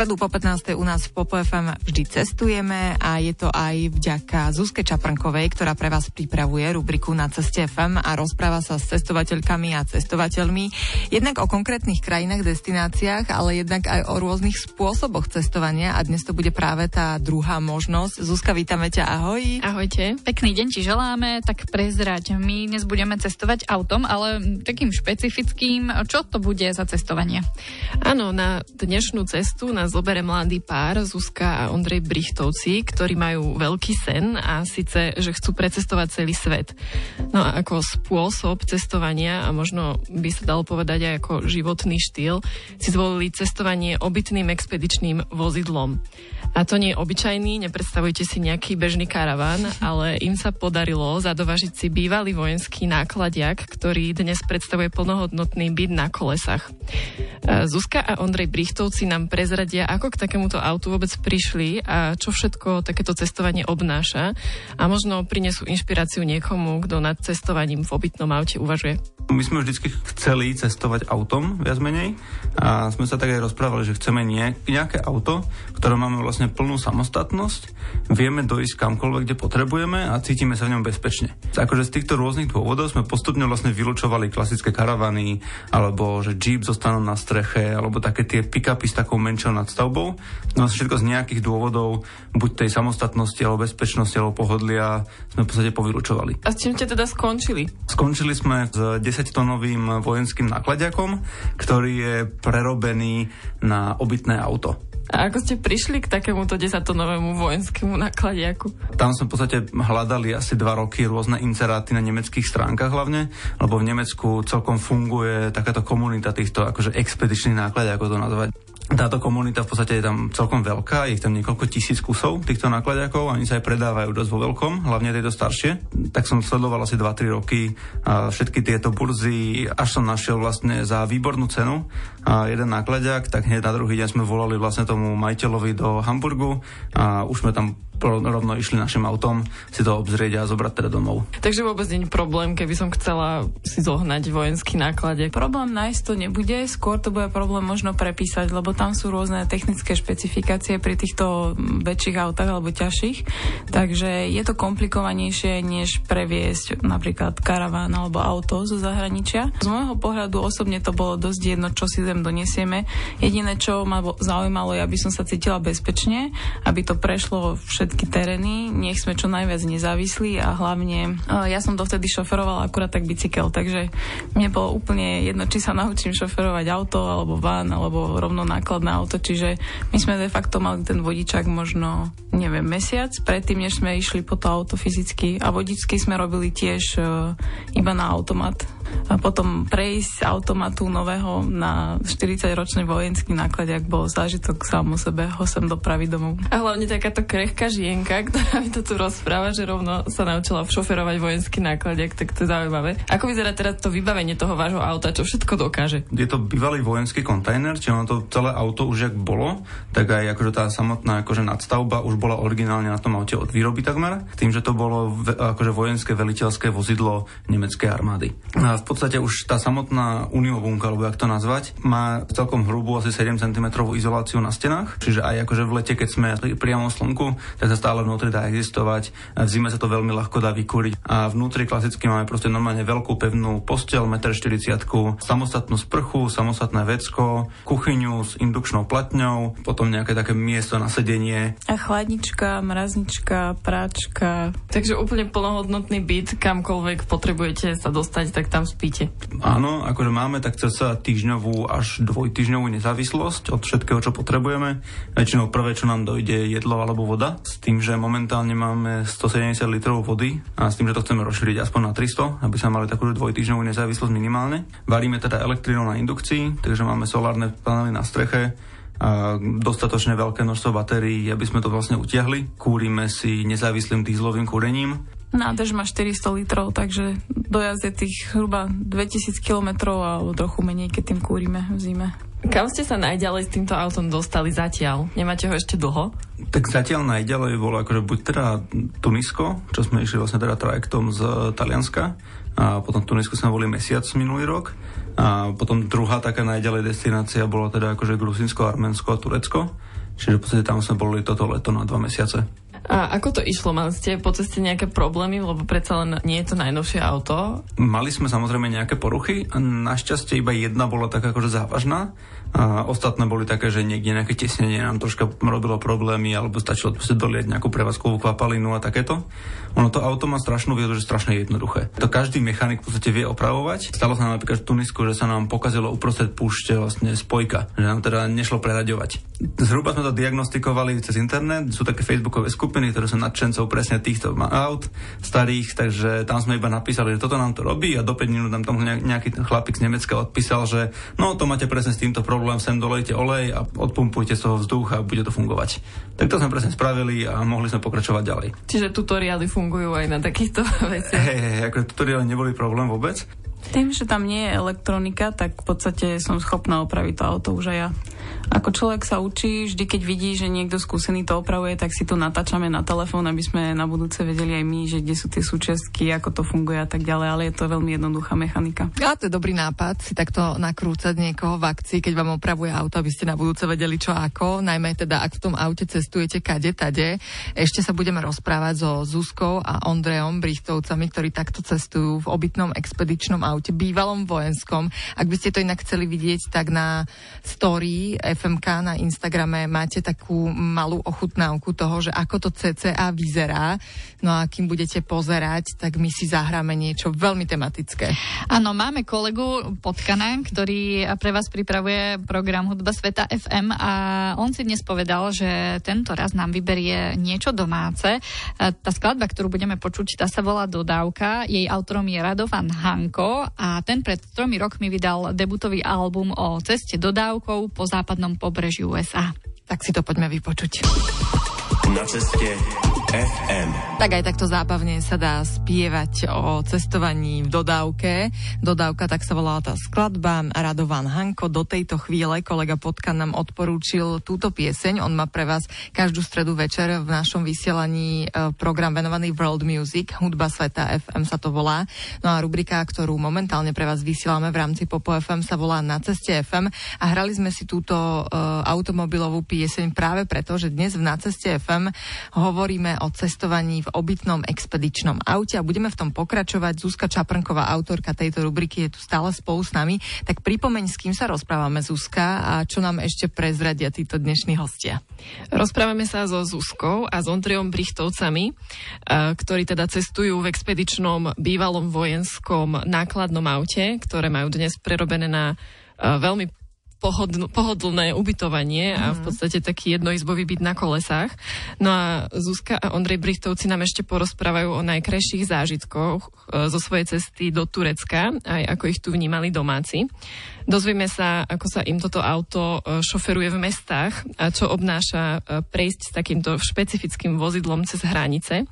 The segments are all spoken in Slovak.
stredu po 15. u nás v Popo FM vždy cestujeme a je to aj vďaka Zuzke Čaprnkovej, ktorá pre vás pripravuje rubriku na ceste FM a rozpráva sa s cestovateľkami a cestovateľmi jednak o konkrétnych krajinách, destináciách, ale jednak aj o rôznych spôsoboch cestovania a dnes to bude práve tá druhá možnosť. Zuzka, vítame ťa, ahoj. Ahojte, pekný deň ti želáme, tak prezrať. My dnes budeme cestovať autom, ale takým špecifickým, čo to bude za cestovanie? Áno, na dnešnú cestu, na zobere mladý pár, Zuzka a Ondrej Brichtovci, ktorí majú veľký sen a síce, že chcú precestovať celý svet. No a ako spôsob cestovania a možno by sa dalo povedať aj ako životný štýl, si zvolili cestovanie obytným expedičným vozidlom. A to nie je obyčajný, nepredstavujte si nejaký bežný karaván, ale im sa podarilo zadovažiť si bývalý vojenský nákladiak, ktorý dnes predstavuje plnohodnotný byt na kolesách. Zuzka a Ondrej Brichtovci nám prezradia, ako k takémuto autu vôbec prišli a čo všetko takéto cestovanie obnáša a možno prinesú inšpiráciu niekomu, kto nad cestovaním v obytnom aute uvažuje. My sme vždy chceli cestovať autom, viac menej, a sme sa tak aj rozprávali, že chceme nejaké auto, ktoré máme vlastne plnú samostatnosť, vieme dojsť kamkoľvek, kde potrebujeme a cítime sa v ňom bezpečne. Akože z týchto rôznych dôvodov sme postupne vlastne vylúčovali klasické karavany, alebo že Jeep zostanú na streche, alebo také tie pick-upy s takou menšou nadstavbou. No všetko z nejakých dôvodov, buď tej samostatnosti, alebo bezpečnosti, alebo pohodlia, sme v podstate povylúčovali. A s čím ste teda skončili? Skončili sme s 10-tonovým vojenským nakladiakom, ktorý je prerobený na obytné auto. A ako ste prišli k takémuto desatonovému vojenskému nakladiaku? Tam sme v podstate hľadali asi dva roky rôzne inzeráty na nemeckých stránkach hlavne, lebo v Nemecku celkom funguje takáto komunita týchto akože expedičných nákladiakov to nazvať. Táto komunita v podstate je tam celkom veľká, je tam niekoľko tisíc kusov týchto nakladiakov, oni sa aj predávajú dosť vo veľkom, hlavne tieto staršie. Tak som sledoval asi 2-3 roky a všetky tieto burzy, až som našiel vlastne za výbornú cenu a jeden nákladiak, tak hneď na druhý deň sme volali vlastne tomu majiteľovi do Hamburgu a už sme tam rovno išli našim autom si to obzrieť a zobrať teda domov. Takže vôbec nie je problém, keby som chcela si zohnať vojenský náklade. Problém nájsť to nebude, skôr to bude problém možno prepísať, lebo tam sú rôzne technické špecifikácie pri týchto väčších autách alebo ťažších, takže je to komplikovanejšie, než previesť napríklad karaván alebo auto zo zahraničia. Z môjho pohľadu osobne to bolo dosť jedno, čo si zem donesieme. Jediné, čo ma zaujímalo, je, aby som sa cítila bezpečne, aby to prešlo všetky terény, nech sme čo najviac nezávislí a hlavne ja som dovtedy šoferovala akurát tak bicykel, takže mne bolo úplne jedno, či sa naučím šoferovať auto alebo van alebo rovno nákladné auto, čiže my sme de facto mali ten vodičák možno, neviem, mesiac predtým, než sme išli po to auto fyzicky. A vodičky sme robili tiež uh, iba na automat a potom prejsť z automatu nového na 40-ročný vojenský nákladiak bol zážitok sám o sebe ho sem dopraviť domov. A hlavne takáto krehká žienka, ktorá mi to tu rozpráva, že rovno sa naučila šoferovať vojenský nákladiak, tak to je zaujímavé. Ako vyzerá teraz to vybavenie toho vášho auta, čo všetko dokáže? Je to bývalý vojenský kontajner, čiže ono to celé auto už jak bolo, tak aj akože tá samotná akože nadstavba už bola originálne na tom aute od výroby takmer, tým, že to bolo akože vojenské veliteľské vozidlo nemeckej armády. A v podstate už tá samotná uniobunka, alebo jak to nazvať, má celkom hrubú asi 7 cm izoláciu na stenách, čiže aj akože v lete, keď sme priamo v slnku, tak sa stále vnútri dá existovať. V zime sa to veľmi ľahko dá vykúriť. A vnútri klasicky máme proste normálne veľkú pevnú postel, 1,40 m, samostatnú sprchu, samostatné vecko, kuchyňu s indukčnou platňou, potom nejaké také miesto na sedenie. A chladnička, mraznička, práčka. Takže úplne plnohodnotný byt, kamkoľvek potrebujete sa dostať, tak tam spíte? Áno, akože máme tak cca týždňovú až dvojtýždňovú nezávislosť od všetkého, čo potrebujeme. Väčšinou prvé, čo nám dojde, je jedlo alebo voda. S tým, že momentálne máme 170 litrov vody a s tým, že to chceme rozšíriť aspoň na 300, aby sme mali takú dvojtýždňovú nezávislosť minimálne. Varíme teda elektrínou na indukcii, takže máme solárne panely na streche, a dostatočne veľké množstvo batérií, aby sme to vlastne utiahli. Kúrime si nezávislým dízlovým kúrením Nádrž má 400 litrov, takže dojazd je tých hruba 2000 km alebo trochu menej, keď tým kúrime v zime. Kam ste sa najďalej s týmto autom dostali zatiaľ? Nemáte ho ešte dlho? Tak zatiaľ najďalej bolo akože buď teda Tunisko, čo sme išli vlastne teda trajektom z Talianska, a potom Tunisko sme boli mesiac minulý rok. A potom druhá taká najďalej destinácia bola teda akože Gruzinsko, Arménsko a Turecko. Čiže v podstate tam sme boli toto leto na dva mesiace. A ako to išlo? Mali ste po ceste nejaké problémy, lebo predsa len nie je to najnovšie auto? Mali sme samozrejme nejaké poruchy. Našťastie iba jedna bola taká akože závažná. A ostatné boli také, že niekde nejaké tesnenie nám troška robilo problémy, alebo stačilo proste doliať nejakú prevádzkovú kvapalinu a takéto. Ono to auto má strašnú výhodu, že strašne jednoduché. To každý mechanik v podstate vie opravovať. Stalo sa nám napríklad v Tunisku, že sa nám pokazilo uprostred púšte vlastne spojka, že nám teda nešlo preraďovať. Zhruba sme to diagnostikovali cez internet, sú také facebookové skupiny, ktoré sú nadšencov presne týchto aut starých, takže tam sme iba napísali, že toto nám to robí a do 5 minút nám tam nejaký chlapík z Nemecka odpísal, že no to máte presne s týmto problém, sem dolejte olej a odpumpujte z toho vzduch a bude to fungovať. Tak to sme presne spravili a mohli sme pokračovať ďalej. Čiže tutoriály fungujú aj na takýchto veciach? Hej, hey, ako tutoriály neboli problém vôbec. Tým, že tam nie je elektronika, tak v podstate som schopná opraviť to auto už aj ja. Ako človek sa učí, vždy keď vidí, že niekto skúsený to opravuje, tak si to natáčame na telefón, aby sme na budúce vedeli aj my, že kde sú tie súčiastky, ako to funguje a tak ďalej, ale je to veľmi jednoduchá mechanika. A to je dobrý nápad si takto nakrúcať niekoho v akcii, keď vám opravuje auto, aby ste na budúce vedeli čo ako, najmä teda ak v tom aute cestujete kade, tade. Ešte sa budeme rozprávať so Zuzkou a Ondrejom Brichtovcami, ktorí takto cestujú v obytnom expedičnom aute, bývalom vojenskom. Ak by ste to inak chceli vidieť, tak na story FMK na Instagrame máte takú malú ochutnávku toho, že ako to CCA vyzerá. No a kým budete pozerať, tak my si zahráme niečo veľmi tematické. Áno, máme kolegu Potkana, ktorý pre vás pripravuje program Hudba Sveta FM a on si dnes povedal, že tento raz nám vyberie niečo domáce. Tá skladba, ktorú budeme počuť, tá sa volá Dodávka. Jej autorom je Radovan Hanko a ten pred tromi rokmi vydal debutový album o ceste dodávkou po západnom pobreží USA. Tak si to poďme vypočuť. Na ceste FM. Tak aj takto zábavne sa dá spievať o cestovaní v dodávke. Dodávka, tak sa volala tá skladba. Radovan Hanko do tejto chvíle kolega Potkan nám odporúčil túto pieseň. On má pre vás každú stredu večer v našom vysielaní e, program venovaný World Music. Hudba sveta FM sa to volá. No a rubrika, ktorú momentálne pre vás vysielame v rámci Popo FM sa volá Na ceste FM a hrali sme si túto uh, automobilovú pieseň práve preto, že dnes v Na ceste FM hovoríme o cestovaní v obytnom expedičnom aute a budeme v tom pokračovať. Zuzka Čaprnková, autorka tejto rubriky, je tu stále spolu s nami. Tak pripomeň, s kým sa rozprávame, Zuzka, a čo nám ešte prezradia títo dnešní hostia. Rozprávame sa so Zuzkou a s Ondrejom Brichtovcami, ktorí teda cestujú v expedičnom bývalom vojenskom nákladnom aute, ktoré majú dnes prerobené na veľmi pohodl, pohodlné ubytovanie a v mhm. podstate taký jednoizbový byt na kolesách. No a Zuzka a Ondrej Brichtovci nám ešte porozprávajú o najkrajších zážitkoch e, zo svojej cesty do Turecka, aj ako ich tu vnímali domáci. Dozvieme sa, ako sa im toto auto e, šoferuje v mestách a čo obnáša e, prejsť s takýmto špecifickým vozidlom cez hranice.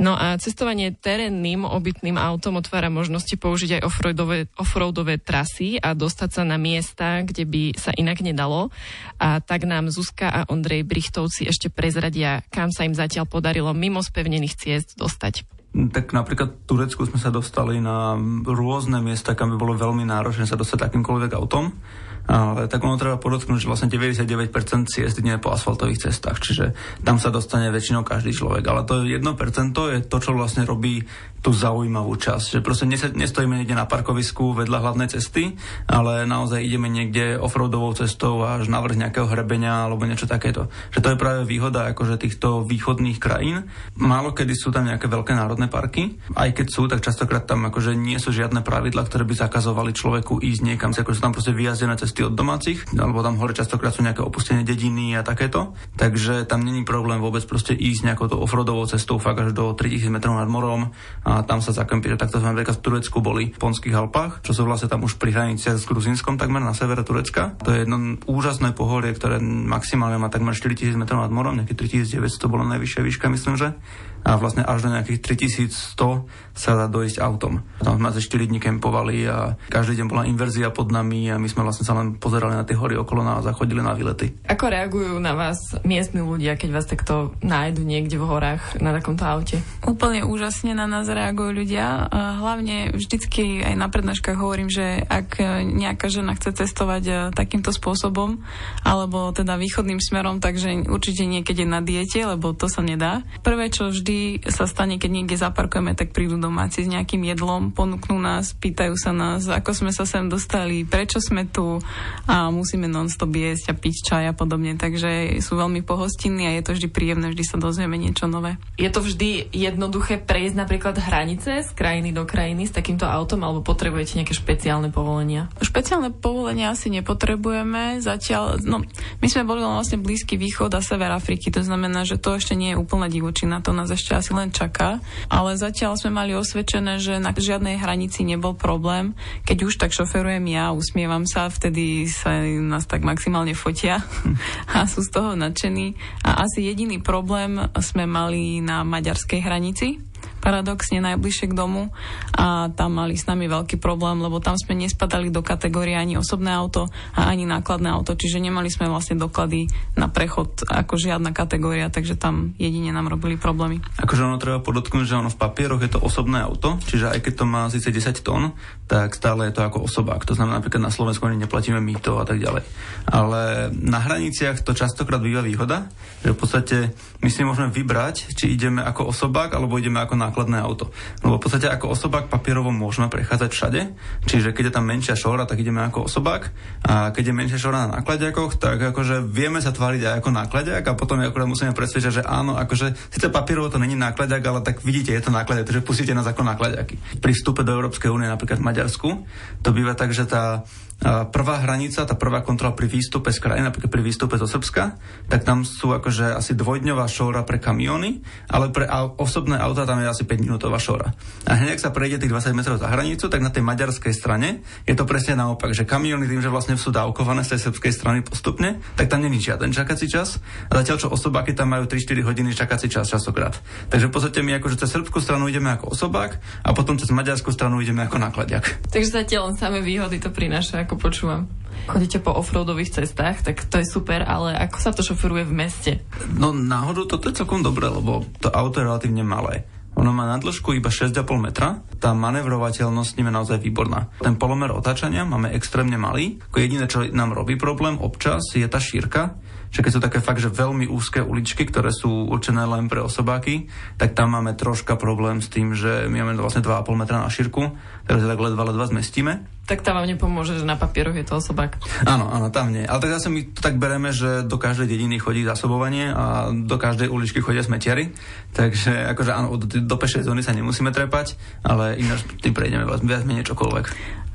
No a cestovanie terénnym obytným autom otvára možnosti použiť aj offroadové, offroadové trasy a dostať sa na miesta, kde by sa inak nedalo. A tak nám Zuzka a Ondrej Brichtovci ešte prezradia, kam sa im zatiaľ podarilo mimo spevnených ciest dostať. Tak napríklad v Turecku sme sa dostali na rôzne miesta, kam by bolo veľmi náročné sa dostať akýmkoľvek autom. Ale tak ono treba podotknúť, že vlastne 99% ciest nie po asfaltových cestách, čiže tam sa dostane väčšinou každý človek. Ale to 1% je to, čo vlastne robí tú zaujímavú časť. Že proste nestojíme niekde na parkovisku vedľa hlavnej cesty, ale naozaj ideme niekde offroadovou cestou až na vrch nejakého hrebenia alebo niečo takéto. Že to je práve výhoda akože týchto východných krajín. Málo kedy sú tam nejaké veľké národné parky, aj keď sú, tak častokrát tam akože nie sú žiadne pravidla, ktoré by zakazovali človeku ísť niekam, akože sú tam proste vyjazdené cesty od domácich, alebo tam hore častokrát sú nejaké opustené dediny a takéto. Takže tam není problém vôbec proste ísť nejakou to offroadovou cestou fakt až do 3000 metrov nad morom a tam sa zakempíte. Takto sme napríklad v Turecku boli v Ponských Alpách, čo sú vlastne tam už pri hraniciach s Gruzinskom, takmer na severe Turecka. To je jedno úžasné pohorie, ktoré maximálne má takmer 4000 metrov nad morom, nejaké 3900 to bolo najvyššia výška, myslím, že. A vlastne až do nejakých 2100 sa dá dojsť autom. Tam sme asi 4 dní kempovali a každý deň bola inverzia pod nami a my sme vlastne sa len pozerali na tie hory okolo nás a chodili na výlety. Ako reagujú na vás miestni ľudia, keď vás takto nájdu niekde v horách na takomto aute? Úplne úžasne na nás reagujú ľudia. Hlavne vždycky aj na prednáškach hovorím, že ak nejaká žena chce cestovať e, takýmto spôsobom, alebo teda východným smerom, takže určite niekedy na diete, lebo to sa nedá. Prvé, čo vždy sa stane, keď niekde zaparkujeme, tak prídu domáci s nejakým jedlom, ponúknú nás, pýtajú sa nás, ako sme sa sem dostali, prečo sme tu a musíme non-stop jesť a piť čaj a podobne. Takže sú veľmi pohostinní a je to vždy príjemné, vždy sa dozvieme niečo nové. Je to vždy jednoduché prejsť napríklad hranice z krajiny do krajiny s takýmto autom alebo potrebujete nejaké špeciálne povolenia? Špeciálne povolenia asi nepotrebujeme. Zatiaľ, no, my sme boli vlastne Blízky východ a sever Afriky, to znamená, že to ešte nie je úplná divočina, to nás ešte asi len čaká. Ale zatiaľ sme mali osvedčené, že na žiadnej hranici nebol problém. Keď už tak šoferujem ja, usmievam sa, vtedy sa nás tak maximálne fotia a sú z toho nadšení. A asi jediný problém sme mali na maďarskej hranici, paradoxne najbližšie k domu a tam mali s nami veľký problém, lebo tam sme nespadali do kategórie ani osobné auto a ani nákladné auto, čiže nemali sme vlastne doklady na prechod ako žiadna kategória, takže tam jedine nám robili problémy. Akože ono treba podotknúť, že ono v papieroch je to osobné auto, čiže aj keď to má síce 10 tón, tak stále je to ako osobák. To znamená, napríklad na Slovensku ani neplatíme mýto a tak ďalej. Ale na hraniciach to častokrát býva výhoda, že v podstate my si môžeme vybrať, či ideme ako osobák alebo ideme ako nákladný nákladné auto. Lebo v podstate ako osobák papierovo môžeme prechádzať všade, čiže keď je tam menšia šóra, tak ideme ako osobák a keď je menšia šóra na nákladiakoch, tak akože vieme sa tváriť aj ako nákladiak a potom akurát musíme presvedčať, že áno, akože síce papierovo to není nákladiak, ale tak vidíte, je to nákladiak, takže pustíte nás ako nákladiaky. Pri vstupe do Európskej únie, napríklad v Maďarsku, to býva tak, že tá prvá hranica, tá prvá kontrola pri výstupe z krajiny, napríklad pri výstupe zo Srbska, tak tam sú akože asi dvojdňová šóra pre kamiony, ale pre osobné auta tam je 5-minútová šóra. A hneď, ak sa prejde tých 20 metrov za hranicu, tak na tej maďarskej strane je to presne naopak, že kamiony tým, že vlastne sú dávkované z tej srbskej strany postupne, tak tam není žiaden čakací čas. A zatiaľ, čo osobáky tam majú 3-4 hodiny čakací čas časokrát. Takže v podstate my akože cez srbskú stranu ideme ako osobák a potom cez maďarskú stranu ideme ako nákladiak. Takže zatiaľ len samé výhody to prináša ako počúvam. Chodíte po offroadových cestách, tak to je super, ale ako sa to šoferuje v meste? No náhodou toto je celkom dobré, lebo to auto je relatívne malé. Ono má na dĺžku iba 6,5 metra, tá manevrovateľnosť s ním je naozaj výborná. Ten polomer otáčania máme extrémne malý, jediné, čo nám robí problém občas, je tá šírka, že keď sú také fakt, že veľmi úzke uličky, ktoré sú určené len pre osobáky, tak tam máme troška problém s tým, že my máme vlastne 2,5 metra na šírku, sa tak ledva, ledva zmestíme. Tak tam vám nepomôže, že na papieroch je to osobák. Áno, áno, tam nie. Ale tak zase my to tak bereme, že do každej dediny chodí zásobovanie a do každej uličky chodia smetiary. Takže akože áno, do, do pešej zóny sa nemusíme trepať, ale ináč tým prejdeme viac menej čokoľvek.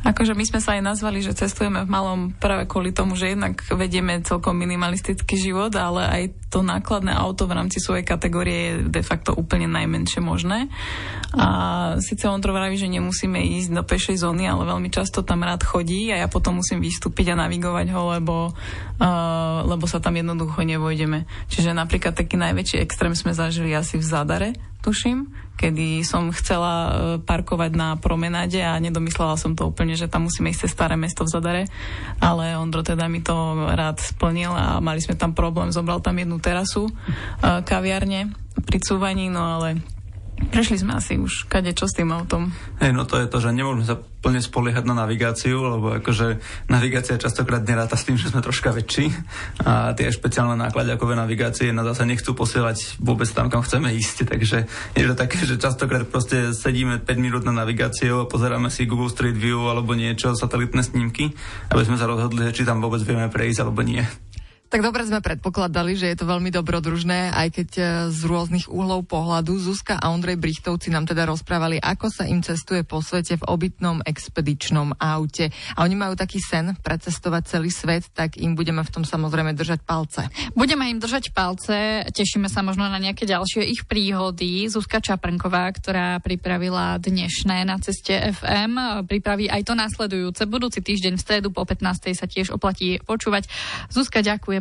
Akože my sme sa aj nazvali, že cestujeme v malom práve kvôli tomu, že jednak vedieme celkom minimalistický život, ale aj to nákladné auto v rámci svojej kategórie je de facto úplne najmenšie možné. A síce on to vraví, že nemusíme ísť do pešej zóny, ale veľmi často tam rád chodí a ja potom musím vystúpiť a navigovať ho, lebo, uh, lebo sa tam jednoducho nevojdeme. Čiže napríklad taký najväčší extrém sme zažili asi v Zadare, tuším, kedy som chcela e, parkovať na promenáde a nedomyslela som to úplne, že tam musíme ísť cez staré mesto v Zadare, ale Ondro teda mi to rád splnil a mali sme tam problém, zobral tam jednu terasu e, kaviarne pri cúvaní, no ale Prešli sme asi už kade čo s tým autom. Hej, no to je to, že nemôžeme sa plne spoliehať na navigáciu, lebo akože navigácia častokrát neráta s tým, že sme troška väčší a tie špeciálne nákladakové navigácie na zase nechcú posielať vôbec tam, kam chceme ísť. Takže je to také, že častokrát proste sedíme 5 minút na navigáciu a pozeráme si Google Street View alebo niečo, satelitné snímky, aby sme sa rozhodli, či tam vôbec vieme prejsť alebo nie. Tak dobre sme predpokladali, že je to veľmi dobrodružné, aj keď e, z rôznych uhlov pohľadu. Zuzka a Ondrej Brichtovci nám teda rozprávali, ako sa im cestuje po svete v obytnom expedičnom aute. A oni majú taký sen precestovať celý svet, tak im budeme v tom samozrejme držať palce. Budeme im držať palce, tešíme sa možno na nejaké ďalšie ich príhody. Zuzka Čaprnková, ktorá pripravila dnešné na ceste FM, pripraví aj to následujúce. Budúci týždeň v stredu po 15. sa tiež oplatí počúvať. Zuzka, ďakujem